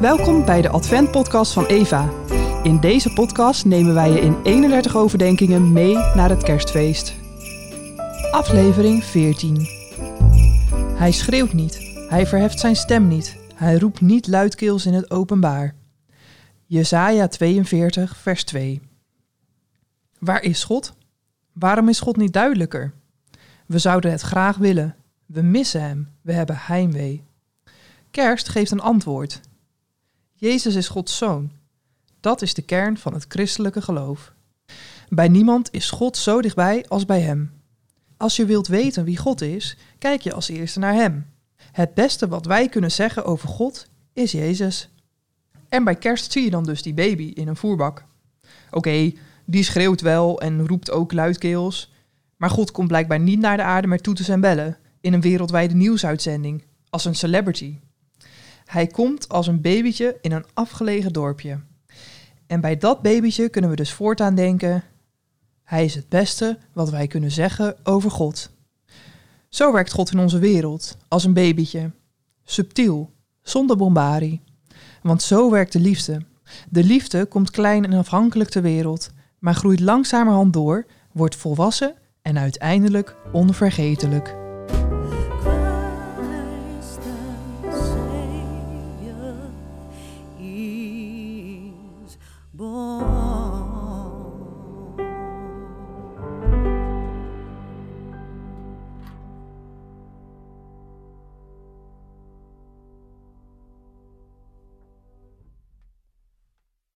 Welkom bij de Advent-podcast van Eva. In deze podcast nemen wij je in 31 overdenkingen mee naar het kerstfeest. Aflevering 14. Hij schreeuwt niet, hij verheft zijn stem niet, hij roept niet luidkeels in het openbaar. Jesaja 42, vers 2. Waar is God? Waarom is God niet duidelijker? We zouden het graag willen. We missen hem. We hebben heimwee. Kerst geeft een antwoord. Jezus is Gods zoon. Dat is de kern van het christelijke geloof. Bij niemand is God zo dichtbij als bij hem. Als je wilt weten wie God is, kijk je als eerste naar hem. Het beste wat wij kunnen zeggen over God is Jezus. En bij kerst zie je dan dus die baby in een voerbak. Oké, die schreeuwt wel en roept ook luidkeels. Maar God komt blijkbaar niet naar de aarde met toeters en bellen in een wereldwijde nieuwsuitzending als een celebrity. Hij komt als een babytje in een afgelegen dorpje. En bij dat babytje kunnen we dus voortaan denken: Hij is het beste wat wij kunnen zeggen over God. Zo werkt God in onze wereld, als een babytje. Subtiel, zonder bombarie. Want zo werkt de liefde. De liefde komt klein en afhankelijk ter wereld, maar groeit langzamerhand door, wordt volwassen en uiteindelijk onvergetelijk. you.